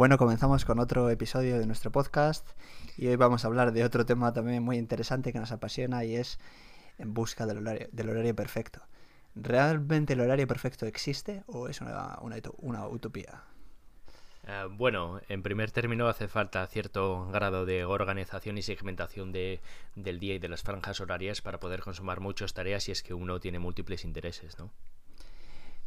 Bueno, comenzamos con otro episodio de nuestro podcast y hoy vamos a hablar de otro tema también muy interesante que nos apasiona y es en busca del horario, del horario perfecto. ¿Realmente el horario perfecto existe o es una, una, utopía? Eh, bueno, en primer término hace falta cierto grado de organización y segmentación de, del día y de las franjas horarias para poder consumar muchas tareas si es que uno tiene múltiples intereses, ¿no?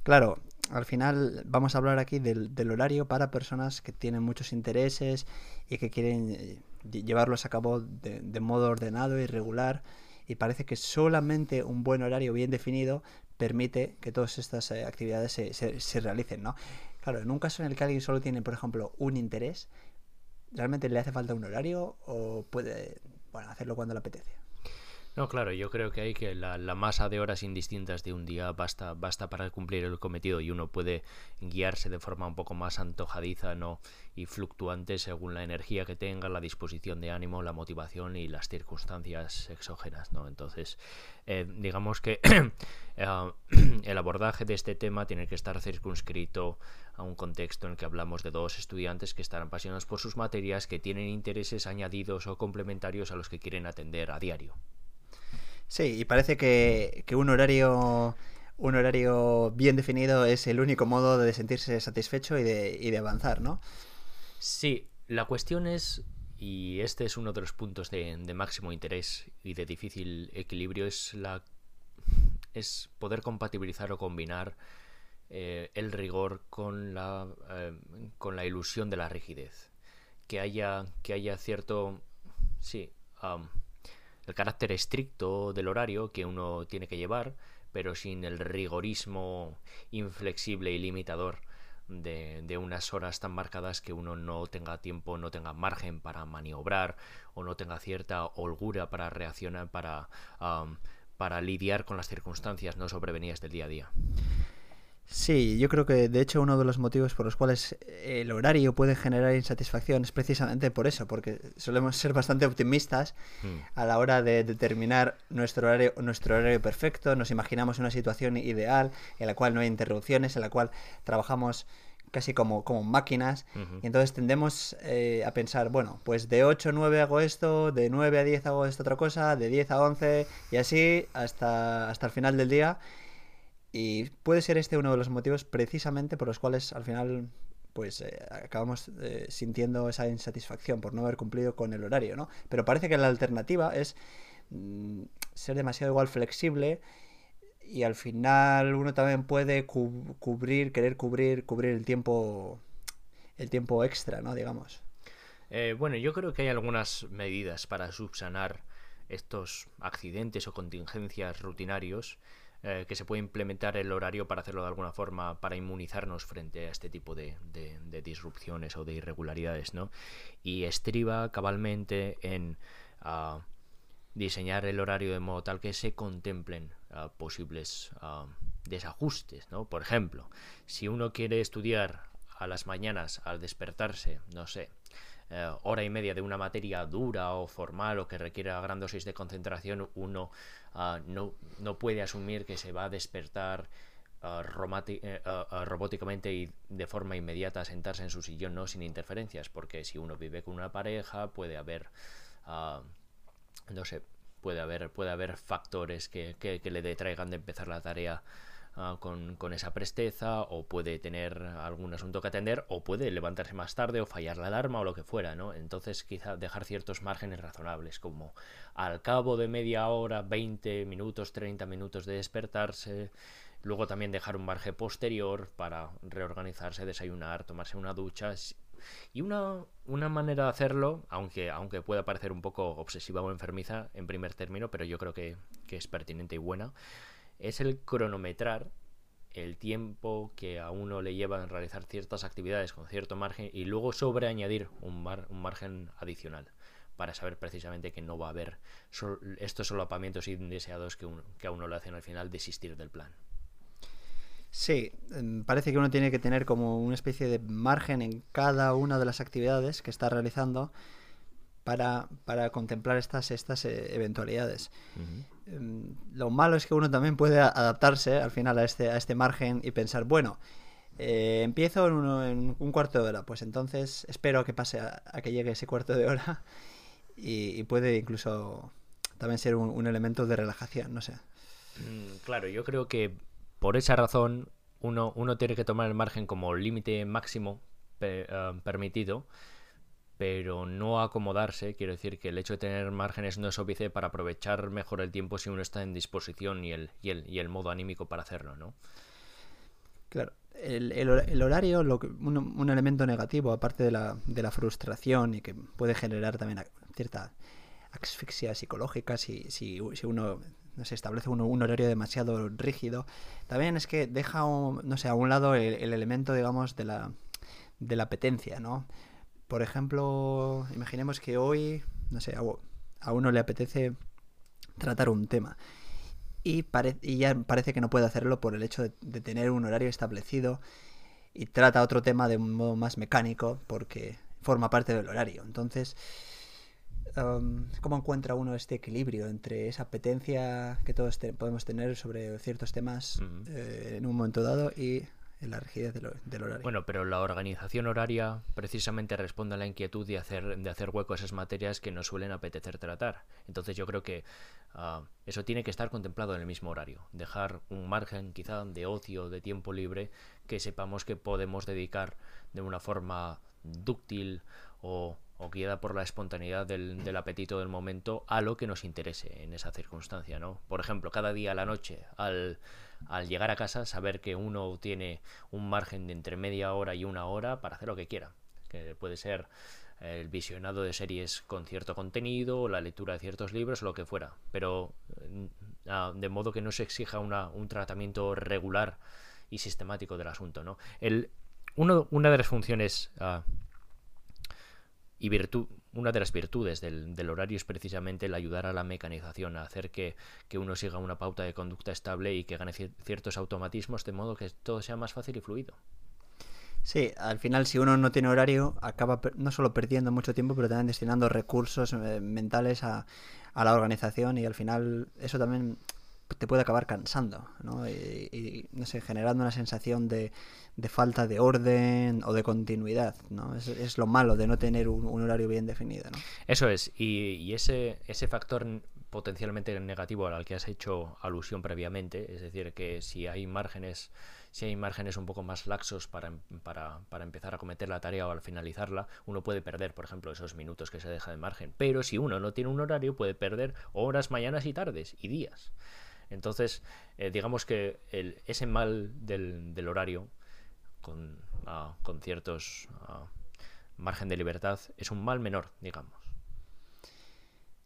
Claro, al final vamos a hablar aquí del, horario para personas que tienen muchos intereses y que quieren eh, llevarlos a cabo de, modo ordenado y regular. Y parece que solamente un buen horario bien definido permite que todas estas eh, actividades se, se, realicen, ¿no? Claro, en un caso en el que alguien solo tiene, por ejemplo, un interés, ¿realmente le hace falta un horario o puede bueno, hacerlo cuando le apetece? No, claro, yo creo que hay que la, masa de horas indistintas de un día basta, basta para cumplir el cometido y uno puede guiarse de forma un poco más antojadiza ¿no? y fluctuante según la energía que tenga, la disposición de ánimo, la motivación y las circunstancias exógenas. ¿no? Entonces, eh, digamos que eh, el abordaje de este tema tiene que estar circunscrito a un contexto en el que hablamos de dos estudiantes que están apasionados por sus materias, que tienen intereses añadidos o complementarios a los que quieren atender a diario. Sí, y parece que, un horario un horario bien definido es el único modo de sentirse satisfecho y de, y de avanzar, ¿no? Sí, la cuestión es, y este es uno de los puntos de, máximo interés y de difícil equilibrio, es la es poder compatibilizar o combinar eh, el rigor con la, eh, con la ilusión de la rigidez. Que haya, que haya cierto, sí, el carácter estricto del horario que uno tiene que llevar, pero sin el rigorismo inflexible y limitador de, unas horas tan marcadas que uno no tenga tiempo, no tenga margen para maniobrar o no tenga cierta holgura para reaccionar, para, para lidiar con las circunstancias no sobrevenidas del día a día. Sí, yo creo que de hecho uno de los motivos por los cuales el horario puede generar insatisfacción es precisamente por eso, porque solemos ser bastante optimistas hmm. a la hora de determinar nuestro horario, nuestro horario perfecto, nos imaginamos una situación ideal en la cual no hay interrupciones, en la cual trabajamos casi como, como máquinas, y entonces tendemos eh, a pensar, bueno, pues de 8 a 9 hago esto, de 9 a 10 hago esta otra cosa, de 10 a 11 y así hasta, hasta el final del día y puede ser este uno de los motivos precisamente por los cuales al final pues eh, acabamos eh, sintiendo esa insatisfacción por no haber cumplido con el horario, ¿no? Pero parece que la alternativa es mm, ser demasiado igual flexible y al final uno también puede cubrir, querer cubrir, cubrir el tiempo, el tiempo extra, ¿no? Digamos. Eh, bueno, yo creo que hay algunas medidas para subsanar estos accidentes o contingencias rutinarios eh, que se puede implementar el horario para hacerlo de alguna forma, para inmunizarnos frente a este tipo de, disrupciones o de irregularidades, ¿no? Y estriba cabalmente en ah, diseñar el horario de modo tal que se contemplen ah, posibles ah, desajustes, ¿no? Por ejemplo, si uno quiere estudiar a las mañanas al despertarse, no sé, eh, hora y media de una materia dura o formal o que requiera gran dosis de concentración, uno ah, no, no, puede asumir que se va a despertar ah, robóticamente y de forma inmediata a sentarse en su sillón, no sin interferencias, porque si uno vive con una pareja puede haber, no sé, puede haber, puede haber factores que, que, que le detraigan de empezar la tarea Ah, con, esa presteza o puede tener algún asunto que atender o puede levantarse más tarde o fallar la alarma o lo que fuera, ¿no? Entonces quizá dejar ciertos márgenes razonables como al cabo de media hora, 20 minutos, 30 minutos de despertarse, luego también dejar un margen posterior para reorganizarse, desayunar, tomarse una ducha y una, una, manera de hacerlo, aunque, aunque pueda parecer un poco obsesiva o enfermiza en primer término, pero yo creo que, que es pertinente y buena, es el cronometrar el tiempo que a uno le lleva en realizar ciertas actividades con cierto margen y luego sobreañadir un, un margen adicional para saber precisamente que no va a haber estos solapamientos indeseados que, que a uno le hacen al final desistir del plan. Sí, em, parece que uno tiene que tener como una especie de margen en cada una de las actividades que está realizando para, para contemplar estas, estas eh, eventualidades. Lo malo es que uno también puede adaptarse al final a este, a este margen y pensar, bueno, Eh, empiezo en, un cuarto de hora, pues entonces espero que pase a, que llegue ese cuarto de hora y, puede incluso también ser un, elemento de relajación, no sé. Mm, claro, yo creo que por esa razón uno, uno tiene que tomar el margen como límite máximo eh, permitido pero no acomodarse, quiero decir que el hecho de tener márgenes no es óbice para aprovechar mejor el tiempo si uno está en disposición y el, y el, y el modo anímico para hacerlo, ¿no? Claro, el, el, horario, lo un, un, elemento negativo, aparte de la, de la frustración y que puede generar también cierta asfixia psicológica si, si, si uno no se establece un, un, horario demasiado rígido, también es que deja, no sé, a un lado el, el elemento, digamos, de la, de la apetencia, ¿no? Por ejemplo, imaginemos que hoy, no sé, a uno le apetece tratar un tema y, ya parece que no puede hacerlo por el hecho de, tener un horario establecido y trata otro tema de un modo más mecánico porque forma parte del horario. Entonces, um, ¿cómo encuentra uno este equilibrio entre esa apetencia que todos podemos tener sobre ciertos temas eh, en un momento dado y la rigidez del, horario. Bueno, pero la organización horaria precisamente responde a la inquietud de hacer, de hacer hueco a esas materias que nos suelen apetecer tratar. Entonces yo creo que ah, eso tiene que estar contemplado en el mismo horario. Dejar un margen quizá de ocio, de tiempo libre, que sepamos que podemos dedicar de una forma dúctil o, o guiada por la espontaneidad del, apetito del momento a lo que nos interese en esa circunstancia, ¿no? Por ejemplo, cada día a la noche, al llegar a casa saber que uno tiene un margen de entre media hora y una hora para hacer lo que quiera, que puede ser el visionado de series con cierto contenido, la lectura de ciertos libros lo que fuera, pero mm, ah, de modo que no se exija un tratamiento regular y sistemático del asunto. ¿no? El, una de las funciones ah, y una de las virtudes del, horario es precisamente el ayudar a la mecanización, a hacer que, uno siga una pauta de conducta estable y que gane ciertos automatismos de modo que todo sea más fácil y fluido. Sí, al final si uno no tiene horario acaba no solo perdiendo mucho tiempo, pero también destinando recursos eh, mentales a la organización y al final eso también te puede acabar cansando, ¿no? Y, no sé, generando una sensación de, de, falta de orden o de continuidad, ¿no? Es, lo malo de no tener un, horario bien definido, ¿no? Eso es, y, ese, ese factor potencialmente negativo al que has hecho alusión previamente, es decir, que si hay márgenes si hay márgenes un poco más laxos para, para, para, empezar a cometer la tarea o al finalizarla, uno puede perder, por ejemplo, esos minutos que se deja de margen. Pero si uno no tiene un horario, puede perder horas, mañanas y tardes y días. Entonces, eh, digamos que el, ese mal del, del horario, con, ah, con ciertos ah, margen de libertad, es un mal menor, digamos.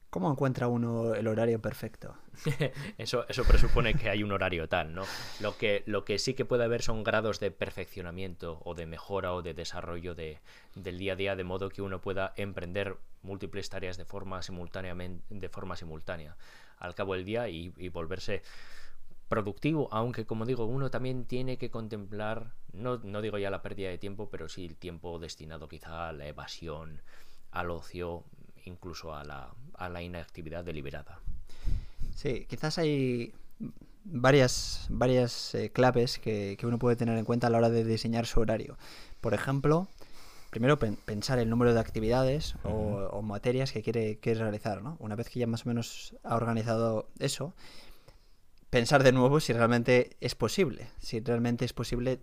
¿Cómo encuentra uno el horario perfecto? eso, eso presupone que hay un horario tal, ¿no? Lo que, lo que sí que puede haber son grados de perfeccionamiento o de mejora o de desarrollo de, del día a día, de modo que uno pueda emprender múltiples tareas de forma simultáneamente, de forma simultánea al cabo del día y, volverse productivo, aunque como digo, uno también tiene que contemplar, no, no digo ya la pérdida de tiempo, pero sí el tiempo destinado quizá a la evasión, al ocio, incluso a la, a la inactividad deliberada. Sí, quizás hay varias, varias eh, claves que, que, uno puede tener en cuenta a la hora de diseñar su horario. Por ejemplo, primero pensar el número de actividades o, materias que quiere, realizar, ¿no? Una vez que ya más o menos ha organizado eso, pensar de nuevo si realmente es posible, si realmente es posible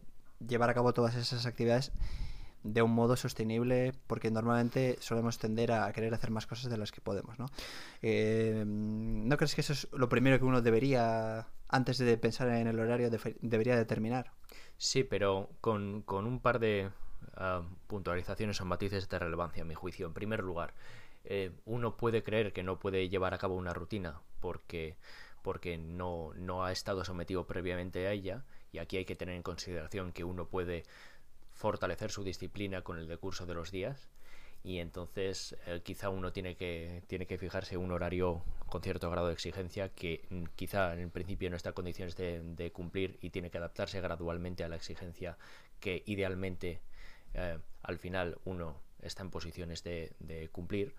llevar a cabo todas esas actividades de un modo sostenible, porque normalmente solemos tender a querer hacer más cosas de las que podemos, ¿no? Eh, ¿No crees que eso es lo primero que uno debería, antes de pensar en el horario, debería determinar? Sí, pero con, con un par de puntualizaciones o matices de relevancia, a mi juicio. En primer lugar, eh, uno puede creer que no puede llevar a cabo una rutina porque, porque no, no ha estado sometido previamente a ella, y aquí hay que tener en consideración que uno puede fortalecer su disciplina con el decurso de los días y entonces eh, quizá uno tiene que, tiene que fijarse un horario con cierto grado de exigencia que mm, quizá en principio no está en condiciones de, cumplir y tiene que adaptarse gradualmente a la exigencia que idealmente eh, al final uno está en posiciones de, cumplir.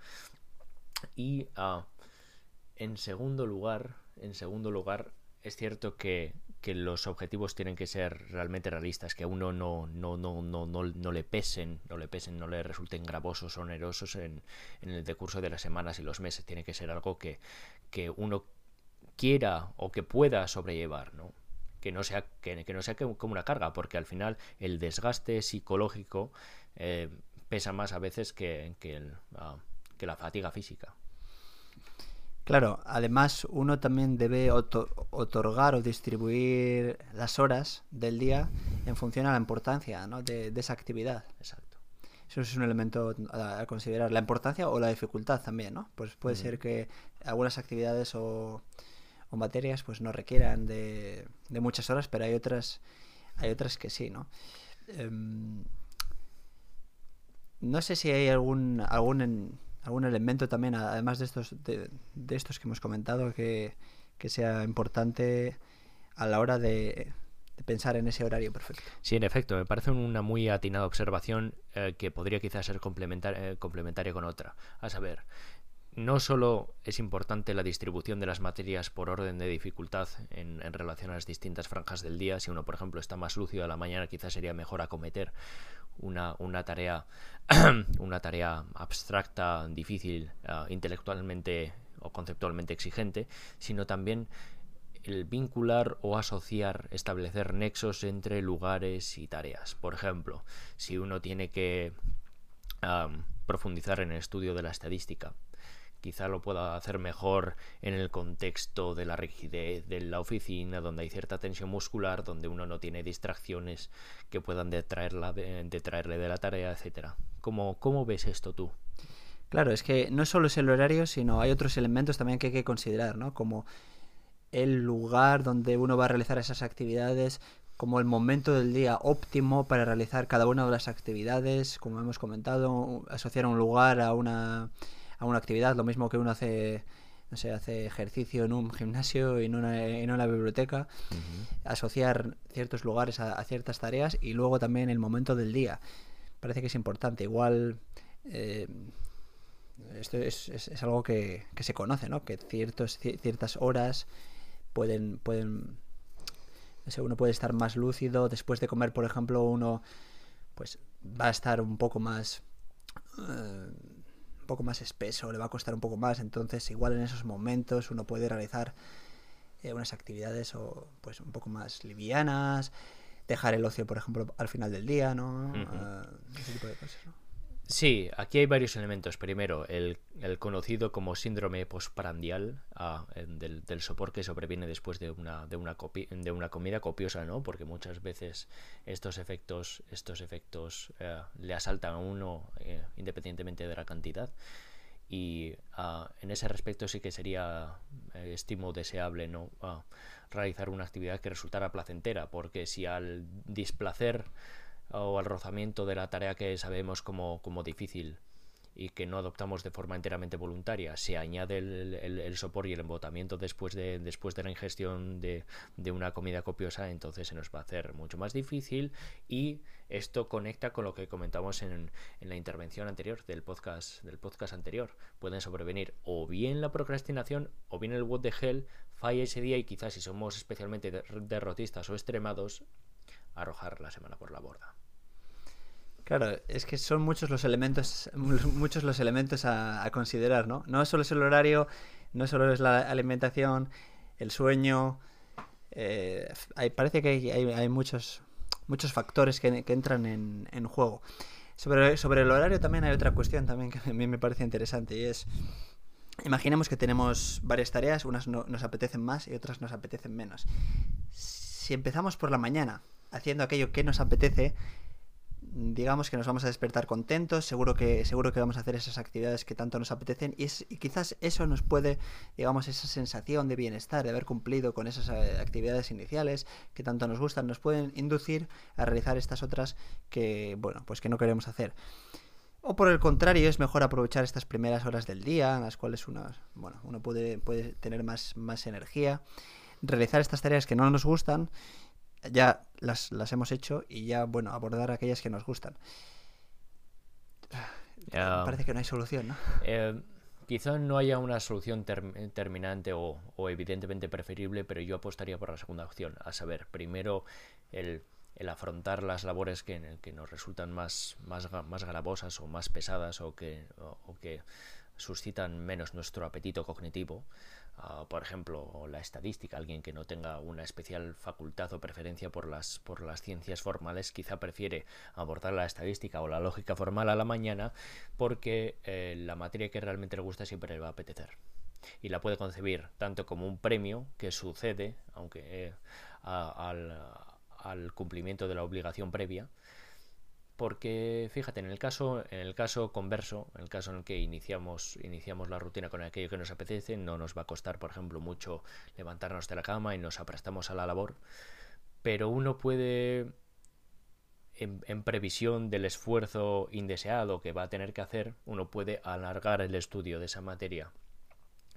Y ah, en segundo lugar, en segundo lugar, es cierto que, que los objetivos tienen que ser realmente realistas, que a uno no, no, no, no, no, no le pesen, no le pesen, no le resulten gravosos o onerosos en, en el decurso de las semanas y los meses. Tiene que ser algo que, que uno quiera o que pueda sobrellevar, ¿no? Que no sea, que, no sea como una carga, porque al final el desgaste psicológico eh, pesa más a veces que, que, ah, que la fatiga física. Claro, además uno también debe otorgar o distribuir las horas del día en función a la importancia ¿no? de, esa actividad. Exacto. Eso es un elemento a, considerar. La importancia o la dificultad también, ¿no? Pues puede ser que algunas actividades o, materias pues no requieran de, muchas horas, pero hay otras, hay otras que sí, ¿no? Em, no sé si hay algún, algún algún elemento también, además de estos, de, estos que hemos comentado, que, sea importante a la hora de, pensar en ese horario perfecto. Sí, en efecto, me parece una muy atinada observación eh, que podría quizás ser eh, complementaria con otra. A saber, no solo es importante la distribución de las materias por orden de dificultad en, relación a las distintas franjas del día, si uno, por ejemplo, está más lúcido a la mañana, quizás sería mejor acometer una, tarea abstracta, difícil, eh, intelectualmente o conceptualmente exigente, sino también el vincular o asociar, establecer nexos entre lugares y tareas. Por ejemplo, si uno tiene que profundizar en el estudio de la estadística, quizá lo pueda hacer mejor en el contexto de la rigidez de la oficina, donde hay cierta tensión muscular, donde uno no tiene distracciones que puedan detraerla detraerle de la tarea, etcétera. ¿Cómo, ¿Cómo ves esto tú? Claro, es que no solo es el horario, sino hay otros elementos también que hay que considerar, ¿no? Como el lugar donde uno va a realizar esas actividades, como el momento del día óptimo para realizar cada una de las actividades, como hemos comentado, asociar un lugar a una a una actividad, lo mismo que uno hace no sé, hace ejercicio en un gimnasio, en una, en una biblioteca, asociar ciertos lugares a, ciertas tareas y luego también el momento del día. Parece que es importante. Igual eh, esto es, es, algo que, que, se conoce, ¿no? Que ciertos, ciertas horas pueden, pueden no sé, uno puede estar más lúcido. Después de comer, por ejemplo, uno pues va a estar un poco más... Eh, un poco más espeso, le va a costar un poco más, entonces igual en esos momentos uno puede realizar eh, unas actividades o pues un poco más livianas, dejar el ocio, por ejemplo, al final del día, ¿no? Ah, ese tipo de cosas, ¿no? Sí, aquí hay varios elementos. Primero, el, conocido como síndrome postprandial ah, del, sopor que sobreviene después de una, de, una de una comida copiosa, ¿no? Porque muchas veces estos efectos, estos efectos eh, le asaltan a uno eh, independientemente de la cantidad. Y ah, en ese respecto sí que sería, eh, estimo deseable, ¿no? Ah, realizar una actividad que resultara placentera, porque si al displacer o al rozamiento de la tarea que sabemos como, como difícil y que no adoptamos de forma enteramente voluntaria, se añade el, el, sopor y el embotamiento después de, después de la ingestión de, de, una comida copiosa, entonces se nos va a hacer mucho más difícil y esto conecta con lo que comentamos en, en la intervención anterior del podcast, del podcast anterior. Pueden sobrevenir o bien la procrastinación o bien el what the hell falla ese día y quizás si somos especialmente derrotistas o extremados, arrojar la semana por la borda. Claro, es que son muchos los elementos, muchos los elementos a, considerar, ¿no? No solo es el horario, no solo es la alimentación, el sueño. Eh, hay, parece que hay, muchos, muchos factores que, entran en, juego. Sobre, sobre el horario también hay otra cuestión también que a mí me parece interesante y es, imaginemos que tenemos varias tareas, unas nos apetecen más y otras nos apetecen menos. Si empezamos por la mañana haciendo aquello que nos apetece, digamos que nos vamos a despertar contentos, seguro que, seguro que vamos a hacer esas actividades que tanto nos apetecen y, es, quizás eso nos puede, digamos, esa sensación de bienestar, de haber cumplido con esas eh, actividades iniciales que tanto nos gustan, nos pueden inducir a realizar estas otras que, bueno, pues que no queremos hacer. O por el contrario, es mejor aprovechar estas primeras horas del día, en las cuales uno, bueno, uno puede, puede tener más, más energía, realizar estas tareas que no nos gustan ya las, las hemos hecho y ya, bueno, abordar aquellas que nos gustan. Parece que no hay solución, ¿no? Eh, Quizá no haya una solución terminante o, evidentemente preferible, pero yo apostaría por la segunda opción, a saber, primero el, afrontar las labores que, que, nos resultan más, más, más gravosas o más pesadas o que, o que suscitan menos nuestro apetito cognitivo. Ah, por ejemplo, la estadística, alguien que no tenga una especial facultad o preferencia por las, por las ciencias formales, quizá prefiere abordar la estadística o la lógica formal a la mañana porque eh, la materia que realmente le gusta siempre le va a apetecer. Y la puede concebir tanto como un premio que sucede, aunque eh, al cumplimiento de la obligación previa, porque fíjate en el caso en el caso converso en el caso en el que iniciamos iniciamos la rutina con aquello que nos apetece no nos va a costar por ejemplo mucho levantarnos de la cama y nos aprestamos a la labor pero uno puede en, previsión del esfuerzo indeseado que va a tener que hacer uno puede alargar el estudio de esa materia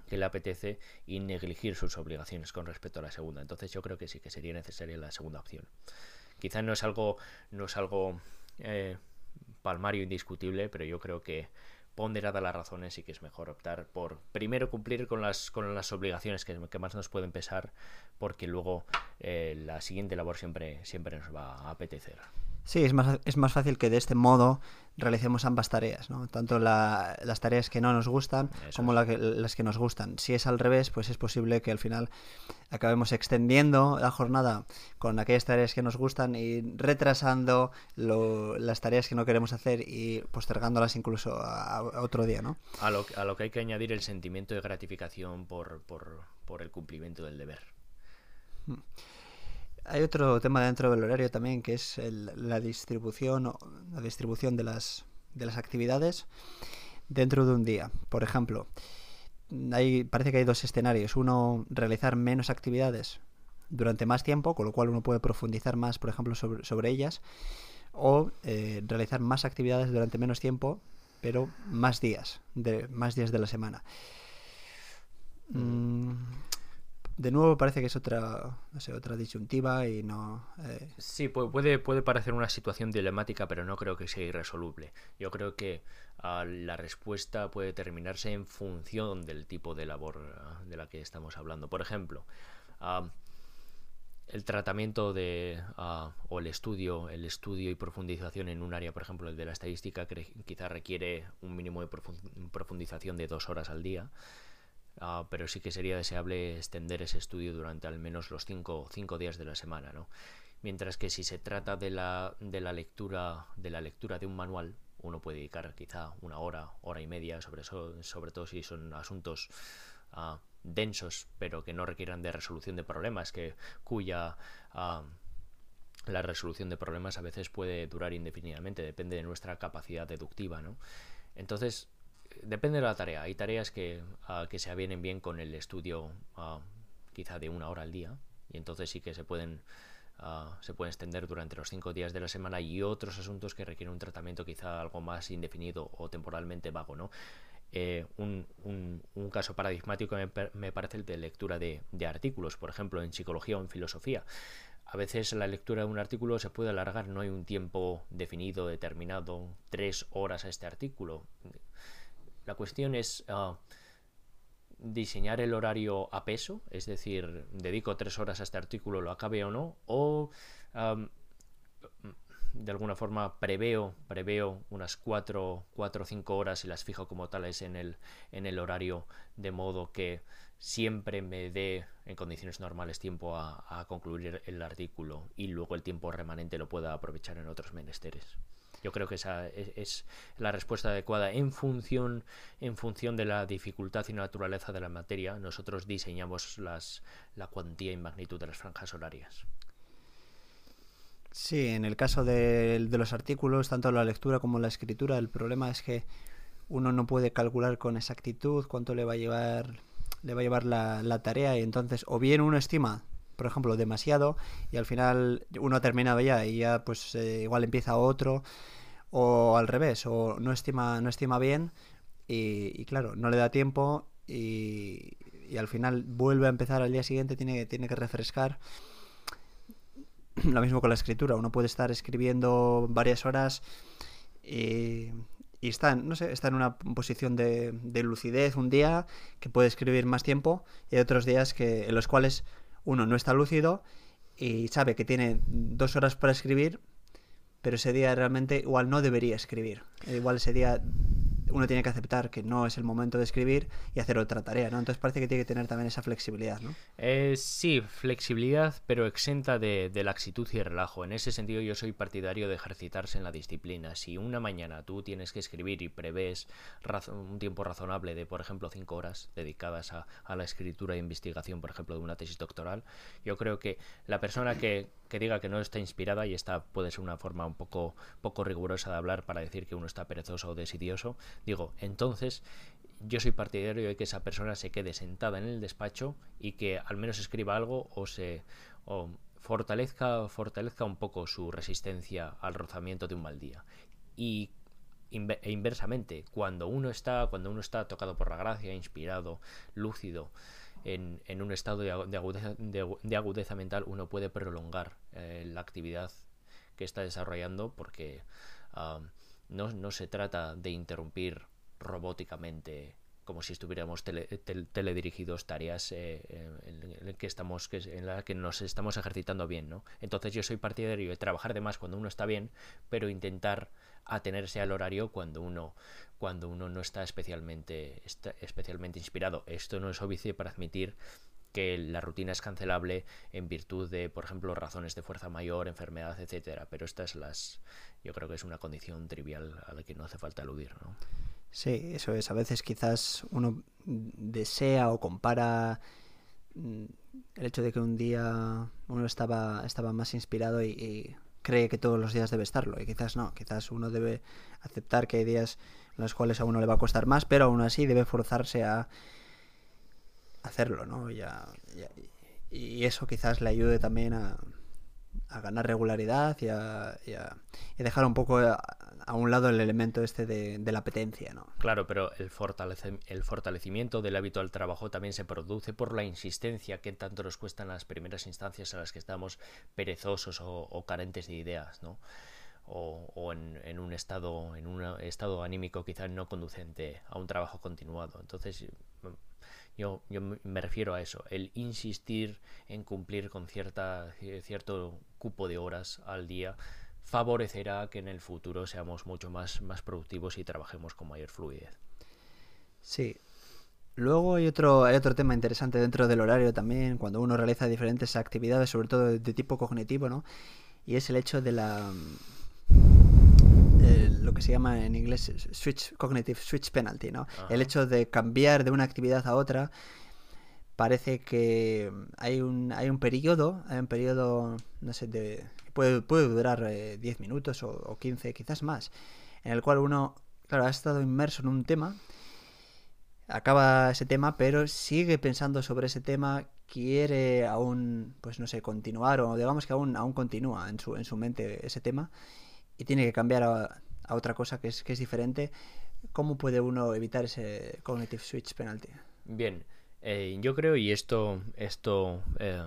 que le apetece y negligir sus obligaciones con respecto a la segunda. Entonces yo creo que sí que sería necesaria la segunda opción. Quizá no es algo no es algo eh, palmario indiscutible, pero yo creo que ponderadas las razones y que es mejor optar por primero cumplir con las, con las obligaciones que, más nos pueden pesar, porque luego eh, la siguiente labor siempre, siempre nos va a apetecer. Sí, es más, es más fácil que de este modo realicemos ambas tareas, ¿no? Tanto las tareas que no nos gustan como las que nos gustan. Si es al revés, pues es posible que al final acabemos extendiendo la jornada con aquellas tareas que nos gustan y retrasando las tareas que no queremos hacer y postergándolas incluso a, otro día, ¿no? A lo, a lo, que hay que añadir el sentimiento de gratificación por, por, por el cumplimiento del deber. Hmm. Hay otro tema dentro del horario también que es la distribución la distribución de las de las actividades dentro de un día. Por ejemplo, hay, parece que hay dos escenarios. Uno, realizar menos actividades durante más tiempo, con lo cual uno puede profundizar más, por ejemplo, sobre, ellas. O eh, realizar más actividades durante menos tiempo, pero más días, de, más días de la semana. Mm, de nuevo parece que es otra, otra disyuntiva y no... Eh, sí, puede, puede parecer una situación dilemática, pero no creo que sea irresoluble. Yo creo que ah, la respuesta puede determinarse en función del tipo de labor ah, de la que estamos hablando. Por ejemplo, ah, el tratamiento de o el estudio el estudio y profundización en un área por ejemplo el de la estadística quizá requiere un mínimo de profundización de dos horas al día Ah, pero sí que sería deseable extender ese estudio durante al menos los cinco, cinco días de la semana, ¿no? Mientras que si se trata de la, de la lectura de la lectura de un manual, uno puede dedicar quizá una hora, hora y media, sobre, sobre todo si son asuntos ah, densos, pero que no requieran de resolución de problemas, que cuya ah, la resolución de problemas a veces puede durar indefinidamente, depende de nuestra capacidad deductiva, ¿no? Entonces, depende de la tarea. Hay tareas que, uh, que se avienen bien con el estudio uh, quizá de una hora al día y entonces sí que se pueden uh, se pueden extender durante los cinco días de la semana y otros asuntos que requieren un tratamiento quizá algo más indefinido o temporalmente vago, ¿no? Eh, un, un, un, caso paradigmático me, me, parece el de lectura de, de artículos, por ejemplo, en psicología o en filosofía. A veces la lectura de un artículo se puede alargar, no hay un tiempo definido, determinado, tres horas a este artículo. La cuestión es ah, diseñar el horario a peso, es decir, dedico tres horas a este artículo, lo acabe o no, o de alguna forma preveo, preveo unas cuatro, cuatro o cinco horas y las fijo como tales en el, en el horario, de modo que siempre me dé en condiciones normales tiempo a concluir el artículo y luego el tiempo remanente lo pueda aprovechar en otros menesteres. Yo creo que esa es, la respuesta adecuada en función, en función de la dificultad y naturaleza de la materia. Nosotros diseñamos las, la cuantía y magnitud de las franjas horarias. Sí, en el caso de, los artículos, tanto la lectura como la escritura, el problema es que uno no puede calcular con exactitud cuánto le va a llevar le va a llevar la, la tarea y entonces o bien uno estima por ejemplo, demasiado y al final uno ha terminado ya y ya pues eh, igual empieza otro o al revés, o no estima, no estima bien y, claro, no le da tiempo y, y, al final vuelve a empezar al día siguiente, tiene, tiene que refrescar. Lo mismo con la escritura, uno puede estar escribiendo varias horas y, y está, no sé, está en una posición de, de, lucidez un día que puede escribir más tiempo y hay otros días que, en los cuales uno no está lúcido y sabe que tiene dos horas para escribir, pero ese día realmente igual no debería escribir. Igual ese día uno tiene que aceptar que no es el momento de escribir y hacer otra tarea, ¿no? Entonces parece que tiene que tener también esa flexibilidad, ¿no? Eh, sí, flexibilidad, pero exenta de, laxitud y relajo. En ese sentido yo soy partidario de ejercitarse en la disciplina. Si una mañana tú tienes que escribir y prevés un tiempo razonable de, por ejemplo, cinco horas dedicadas a, a la escritura e investigación, por ejemplo, de una tesis doctoral, yo creo que la persona que, que diga que no está inspirada, y esta puede ser una forma un poco, poco rigurosa de hablar para decir que uno está perezoso o desidioso, digo, entonces yo soy partidario de que esa persona se quede sentada en el despacho y que al menos escriba algo o se o fortalezca, fortalezca un poco su resistencia al rozamiento de un mal día. Y e inversamente, cuando uno está, cuando uno está tocado por la gracia, inspirado, lúcido, en, en un estado de, agudeza, de, agudeza, mental, uno puede prolongar eh, la actividad que está desarrollando porque uh, no, no, se trata de interrumpir robóticamente como si estuviéramos tele, tel, teledirigidos tareas eh, en, que estamos en la que nos estamos ejercitando bien ¿no? entonces yo soy partidario de trabajar de más cuando uno está bien pero intentar atenerse al horario cuando uno cuando uno no está especialmente está especialmente inspirado esto no es óbice para admitir que la rutina es cancelable en virtud de, por ejemplo, razones de fuerza mayor, enfermedad, etcétera. Pero estas las, yo creo que es una condición trivial a la que no hace falta eludir, ¿no? Sí, eso es. A veces quizás uno desea o compara mm, el hecho de que un día uno estaba, estaba más inspirado y, y cree que todos los días debe estarlo y quizás no, quizás uno debe aceptar que hay días en los cuales a uno le va a costar más, pero aún así debe forzarse a hacerlo, ¿no? Y, a, y, eso quizás le ayude también a, ganar regularidad y a, y a, y dejar un poco a, un lado el elemento este de, la apetencia, ¿no? Claro, pero el, el fortalecimiento del hábito al trabajo también se produce por la insistencia que tanto nos cuestan las primeras instancias a las que estamos perezosos o, carentes de ideas, ¿no? O, o en, un estado en un estado anímico quizás no conducente a un trabajo continuado entonces yo, yo me refiero a eso, el insistir en cumplir con cierta, cierto cupo de horas al día favorecerá que en el futuro seamos mucho más, más productivos y trabajemos con mayor fluidez. Sí. Luego hay otro, hay otro tema interesante dentro del horario también, cuando uno realiza diferentes actividades, sobre todo de tipo cognitivo, ¿no? Y es el hecho de la lo que se llama en inglés switch, cognitive switch penalty, ¿no? Ajá. El hecho de cambiar de una actividad a otra parece que hay un, hay un periodo, hay un periodo, no sé, de, puede, puede durar eh, 10 minutos o, o 15, quizás más, en el cual uno, claro, ha estado inmerso en un tema, acaba ese tema, pero sigue pensando sobre ese tema, quiere aún, pues no sé, continuar, o digamos que aún, aún continúa en su, en su mente ese tema, y tiene que cambiar a, a otra cosa que es, que es diferente, ¿cómo puede uno evitar ese cognitive switch penalty? Bien, eh, yo creo, y esto, esto eh,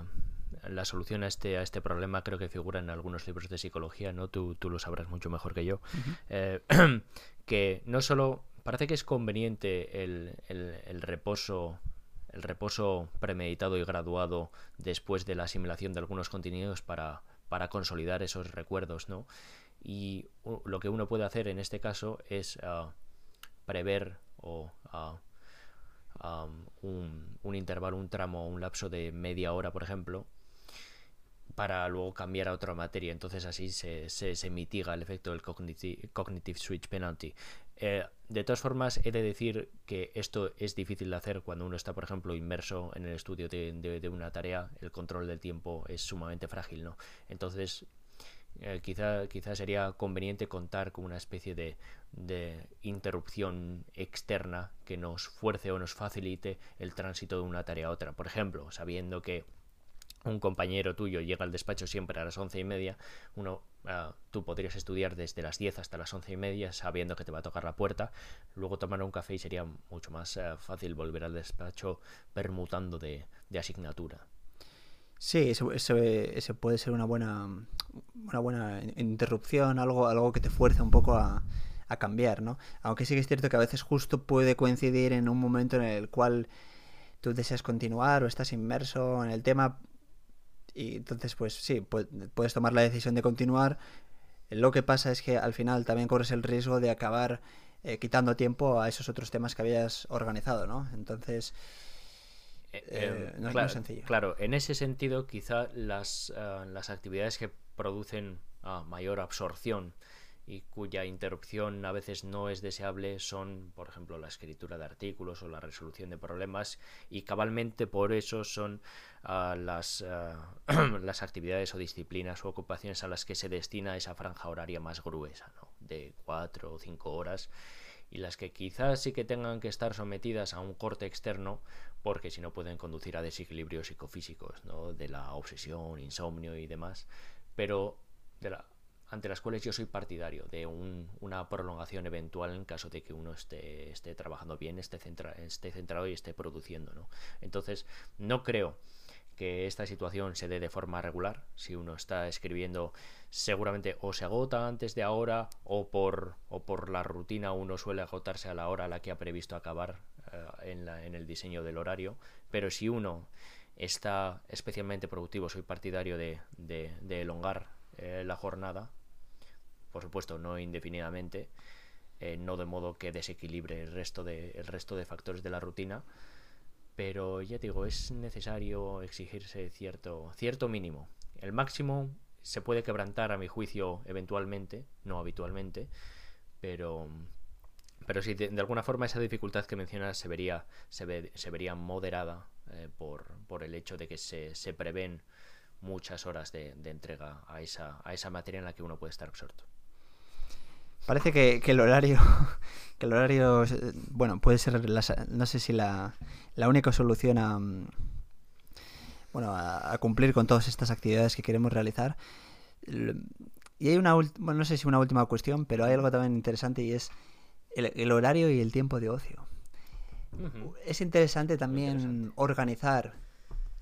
la solución a este, a este problema creo que figura en algunos libros de psicología, ¿no? Tú, tú lo sabrás mucho mejor que yo. Uh -huh. eh, que no solo parece que es conveniente el, el, el reposo el reposo premeditado y graduado después de la asimilación de algunos contenidos para, para consolidar esos recuerdos, ¿no? Y lo que uno puede hacer en este caso es uh, prever o um, un, un, intervalo, un tramo, un lapso de media hora, por ejemplo, para luego cambiar a otra materia. Entonces así se, se, se mitiga el efecto del cognitive, cognitive switch penalty. Eh, de todas formas, he de decir que esto es difícil de hacer cuando uno está, por ejemplo, inmerso en el estudio de, de, de una tarea. El control del tiempo es sumamente frágil, ¿no? Entonces, eh, quizá, quizá sería conveniente contar con una especie de, de interrupción externa que nos fuerce o nos facilite el tránsito de una tarea a otra. Por ejemplo, sabiendo que un compañero tuyo llega al despacho siempre a las once y media, uno, uh, tú podrías estudiar desde las diez hasta las once y media sabiendo que te va a tocar la puerta, luego tomar un café y sería mucho más uh, fácil volver al despacho permutando de, de asignatura. Sí, ese, ese, puede ser una buena, una buena interrupción, algo, algo que te fuerce un poco a, a cambiar, ¿no? Aunque sí que es cierto que a veces justo puede coincidir en un momento en el cual tú deseas continuar o estás inmerso en el tema y entonces pues sí, puedes tomar la decisión de continuar. Lo que pasa es que al final también corres el riesgo de acabar eh, quitando tiempo a esos otros temas que habías organizado, ¿no? Entonces... Eh, eh, no, claro, es sencillo. Claro, en ese sentido, quizá las, las actividades que producen ah, mayor absorción y cuya interrupción a veces no es deseable son, por ejemplo, la escritura de artículos o la resolución de problemas y cabalmente por eso son uh, las, uh, las actividades o disciplinas o ocupaciones a las que se destina esa franja horaria más gruesa, ¿no? de cuatro o cinco horas y las que quizás sí que tengan que estar sometidas a un corte externo porque si no pueden conducir a desequilibrios psicofísicos, ¿no? de la obsesión, insomnio y demás, pero de la, ante las cuales yo soy partidario de una prolongación eventual en caso de que uno esté, esté trabajando bien, esté, esté centrado y esté produciendo. ¿no? Entonces, no creo que esta situación se dé de forma regular. Si uno está escribiendo, seguramente o se agota antes de ahora o por, o por la rutina uno suele agotarse a la hora a la que ha previsto acabar eh, en, la, en el diseño del horario. Pero si uno está especialmente productivo, soy partidario de, de, elongar eh, la jornada por supuesto no indefinidamente, eh, no de modo que desequilibre el resto, de, el resto de factores de la rutina, pero ya digo, es necesario exigirse cierto, cierto mínimo. El máximo se puede quebrantar a mi juicio eventualmente, no habitualmente, pero, pero sí, de, alguna forma esa dificultad que mencionas se vería, se, se vería moderada eh, por, por, el hecho de que se, se prevén muchas horas de, de entrega a esa, a esa materia en la que uno puede estar absorto. Parece que, el horario, que el horario, bueno, puede ser, no sé si la, la única solución a, bueno, a, cumplir con todas estas actividades que queremos realizar. Y hay una, bueno, no sé si una última cuestión, pero hay algo también interesante y es el, horario y el tiempo de ocio. Es interesante también organizar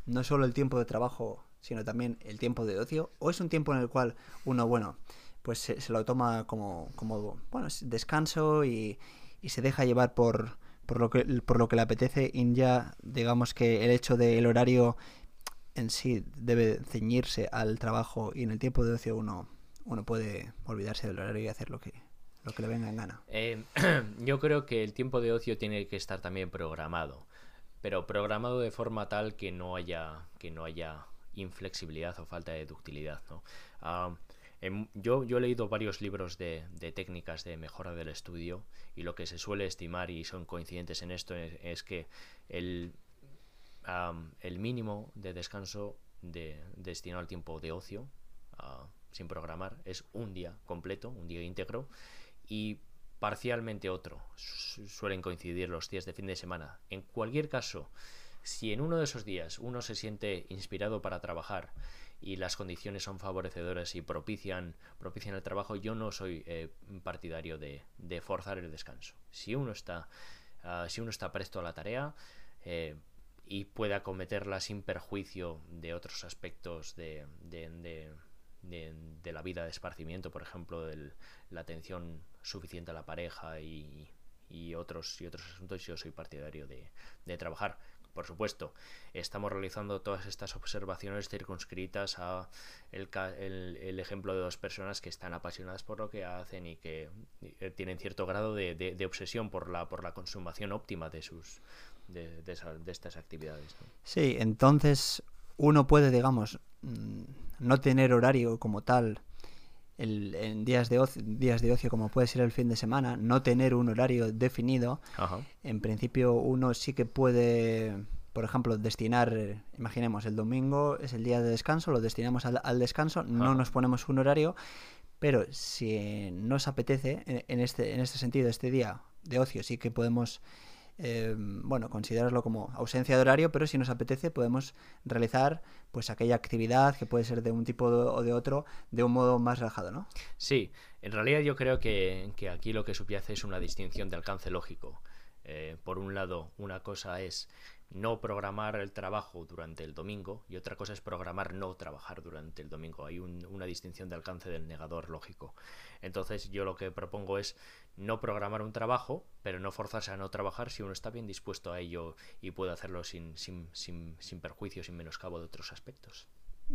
no solo el tiempo de trabajo, sino también el tiempo de ocio, o es un tiempo en el cual uno, bueno, pues se, lo toma como, como bueno, descanso y, y se deja llevar por, por, lo que, por lo que le apetece y ya digamos que el hecho del horario en sí debe ceñirse al trabajo y en el tiempo de ocio uno, uno puede olvidarse del horario y hacer lo que, lo que le venga en gana. Eh, yo creo que el tiempo de ocio tiene que estar también programado, pero programado de forma tal que no haya, que no haya inflexibilidad o falta de ductilidad. ¿no? Ah, Em, yo, he leído varios libros de, técnicas de mejora del estudio y lo que se suele estimar, y son coincidentes en esto, es, que el, el mínimo de descanso de, destinado al tiempo de ocio, ah, sin programar, es un día completo, un día íntegro, y parcialmente otro. Suelen coincidir los días de fin de semana. En cualquier caso, si en uno de esos días uno se siente inspirado para trabajar y las condiciones son favorecedoras y propician, propician el trabajo, yo no soy eh, partidario de, forzar el descanso. Si uno está, ah, si uno está presto a la tarea eh, y puede acometerla sin perjuicio de otros aspectos de, de, de, la vida de esparcimiento, por ejemplo, de la atención suficiente a la pareja y, y otros y otros asuntos, yo soy partidario de, de trabajar por supuesto, estamos realizando todas estas observaciones circunscritas a el, ejemplo de dos personas que están apasionadas por lo que hacen y que eh, tienen cierto grado de, obsesión por la, por la consumación óptima de sus de, estas actividades. Sí, entonces uno puede, digamos, mm, no tener horario como tal en días de, ocio, días de ocio como puede ser el fin de semana, no tener un horario definido, en principio uno sí que puede, por ejemplo, destinar, imaginemos, el domingo es el día de descanso, lo destinamos al, descanso, no nos ponemos un horario, pero si nos apetece, en, este, en este sentido, este día de ocio sí que podemos eh, bueno, considerarlo como ausencia de horario, pero si nos apetece podemos realizar pues aquella actividad que puede ser de un tipo o de otro de un modo más relajado, ¿no? Sí, en realidad yo creo que, aquí lo que subyace es una distinción de alcance lógico. Eh, por un lado, una cosa es no programar el trabajo durante el domingo y otra cosa es programar no trabajar durante el domingo. Hay una distinción de alcance del negador lógico. Entonces yo lo que propongo es no programar un trabajo, pero no forzarse a no trabajar si uno está bien dispuesto a ello y puede hacerlo sin, sin, sin, sin perjuicio, sin menoscabo de otros aspectos.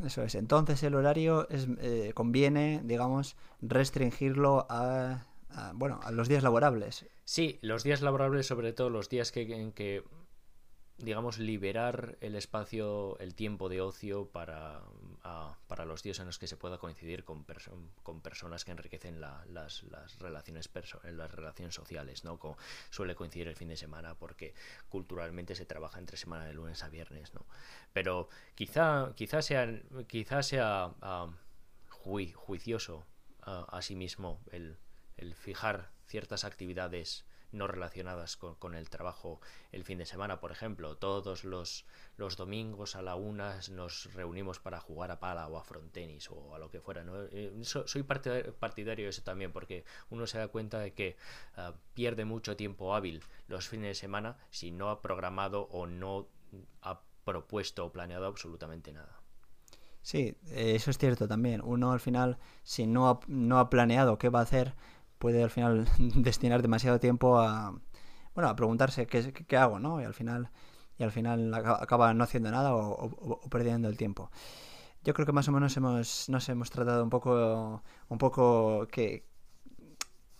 Eso es. Entonces el horario es, eh, conviene, digamos, restringirlo a, bueno, a los días laborables. Sí, los días laborables, sobre todo los días que, en que digamos, liberar el espacio, el tiempo de ocio para, para los días en los que se pueda coincidir con, con personas que enriquecen las, las, relaciones las relaciones sociales, ¿no? suele coincidir el fin de semana porque culturalmente se trabaja entre semana de lunes a viernes, ¿no? Pero quizá, quizá sea, quizá sea uh, juicioso uh, a sí mismo el, el fijar ciertas actividades no relacionadas con, el trabajo el fin de semana, por ejemplo. Todos los, los domingos a la una nos reunimos para jugar a pala o a frontenis o a lo que fuera. ¿no? Eh, soy partidario de eso también porque uno se da cuenta de que ah, pierde mucho tiempo hábil los fines de semana si no ha programado o no ha propuesto o planeado absolutamente nada. Sí, eso es cierto también. Uno al final, si no ha, no ha planeado qué va a hacer, puede al final destinar demasiado tiempo a, bueno, a preguntarse qué, qué, hago, ¿no? Y al final, y al final acaba no haciendo nada o, perdiendo el tiempo. Yo creo que más o menos hemos, nos hemos tratado un poco, un poco qué,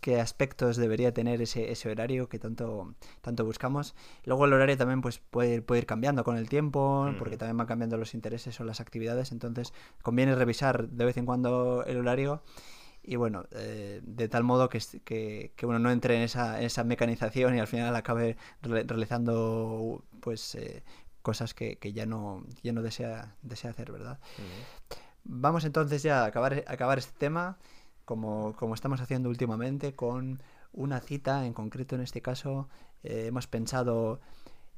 qué aspectos debería tener ese, ese horario que tanto, tanto buscamos. Luego el horario también pues, puede, puede ir cambiando con el tiempo, porque también van cambiando los intereses o las actividades, entonces conviene revisar de vez en cuando el horario y bueno, eh, de tal modo que, que, que, uno no entre en esa, esa mecanización y al final acabe realizando pues eh, cosas que, que, ya no, ya no desea, desea hacer, ¿verdad? Vamos entonces ya a acabar, acabar este tema, como, como estamos haciendo últimamente, con una cita, en concreto en este caso, eh, hemos pensado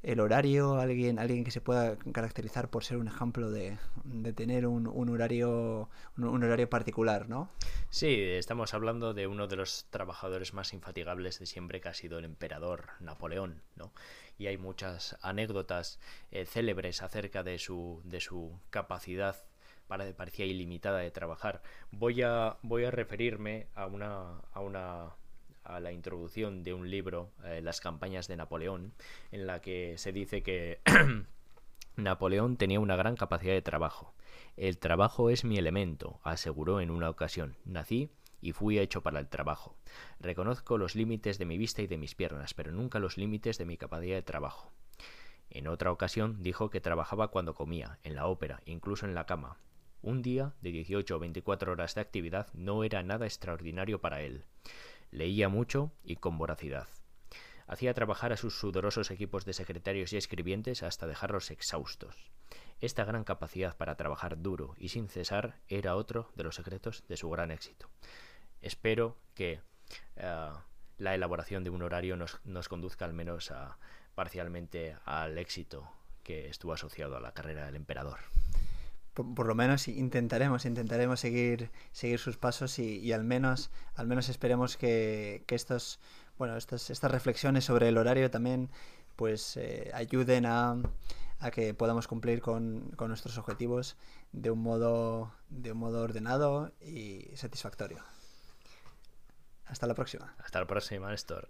el horario, alguien, alguien que se pueda caracterizar por ser un ejemplo de, de tener un, horario un, horario particular, ¿no? Sí, estamos hablando de uno de los trabajadores más infatigables de siempre que ha sido el emperador Napoleón, ¿no? Y hay muchas anécdotas eh, célebres acerca de su, de su capacidad para, parecía ilimitada de trabajar. Voy a, voy a referirme a una, a una a la introducción de un libro, eh, Las campañas de Napoleón, en la que se dice que Napoleón tenía una gran capacidad de trabajo. El trabajo es mi elemento, aseguró en una ocasión. Nací y fui hecho para el trabajo. Reconozco los límites de mi vista y de mis piernas, pero nunca los límites de mi capacidad de trabajo. En otra ocasión dijo que trabajaba cuando comía, en la ópera, incluso en la cama. Un día de 18 o 24 horas de actividad no era nada extraordinario para él. Leía mucho y con voracidad. Hacía trabajar a sus sudorosos equipos de secretarios y escribientes hasta dejarlos exhaustos. Esta gran capacidad para trabajar duro y sin cesar era otro de los secretos de su gran éxito. Espero que eh, la elaboración de un horario nos, nos conduzca al menos a, parcialmente al éxito que estuvo asociado a la carrera del emperador por, lo menos intentaremos, intentaremos seguir, seguir sus pasos y, al menos, al menos esperemos que, estos, bueno, estas, estas reflexiones sobre el horario también pues eh, ayuden a, a, que podamos cumplir con, con, nuestros objetivos de un modo de un modo ordenado y satisfactorio. Hasta la próxima. Hasta la próxima, Néstor.